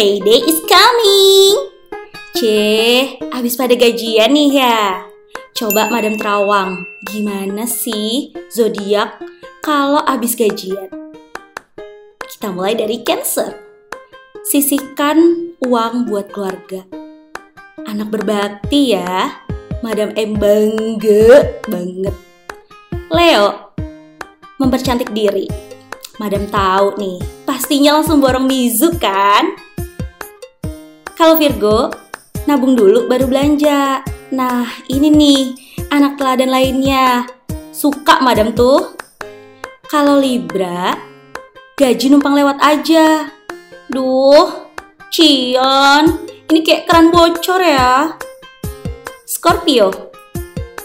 Payday is coming. Ceh, abis pada gajian nih ya. Coba Madam Terawang, gimana sih zodiak kalau abis gajian? Kita mulai dari Cancer. Sisihkan uang buat keluarga. Anak berbakti ya. Madam M bangga banget. Leo, mempercantik diri. Madam tahu nih, pastinya langsung borong bizu kan? Kalau Virgo, nabung dulu baru belanja. Nah, ini nih, anak teladan lainnya. Suka madam tuh. Kalau Libra, gaji numpang lewat aja. Duh, Cion, ini kayak keran bocor ya. Scorpio,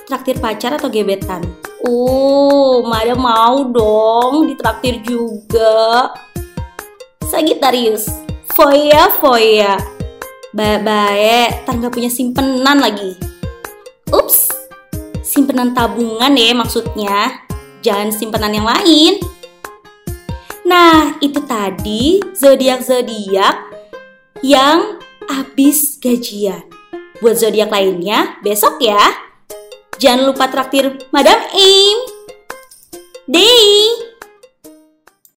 traktir pacar atau gebetan? Uh, Madam mau dong ditraktir juga. Sagittarius, foya foya. Baik-baik, tar nggak punya simpenan lagi. Ups, simpenan tabungan ya maksudnya. Jangan simpenan yang lain. Nah, itu tadi zodiak-zodiak yang habis gajian. Buat zodiak lainnya, besok ya. Jangan lupa traktir Madam Im. Day.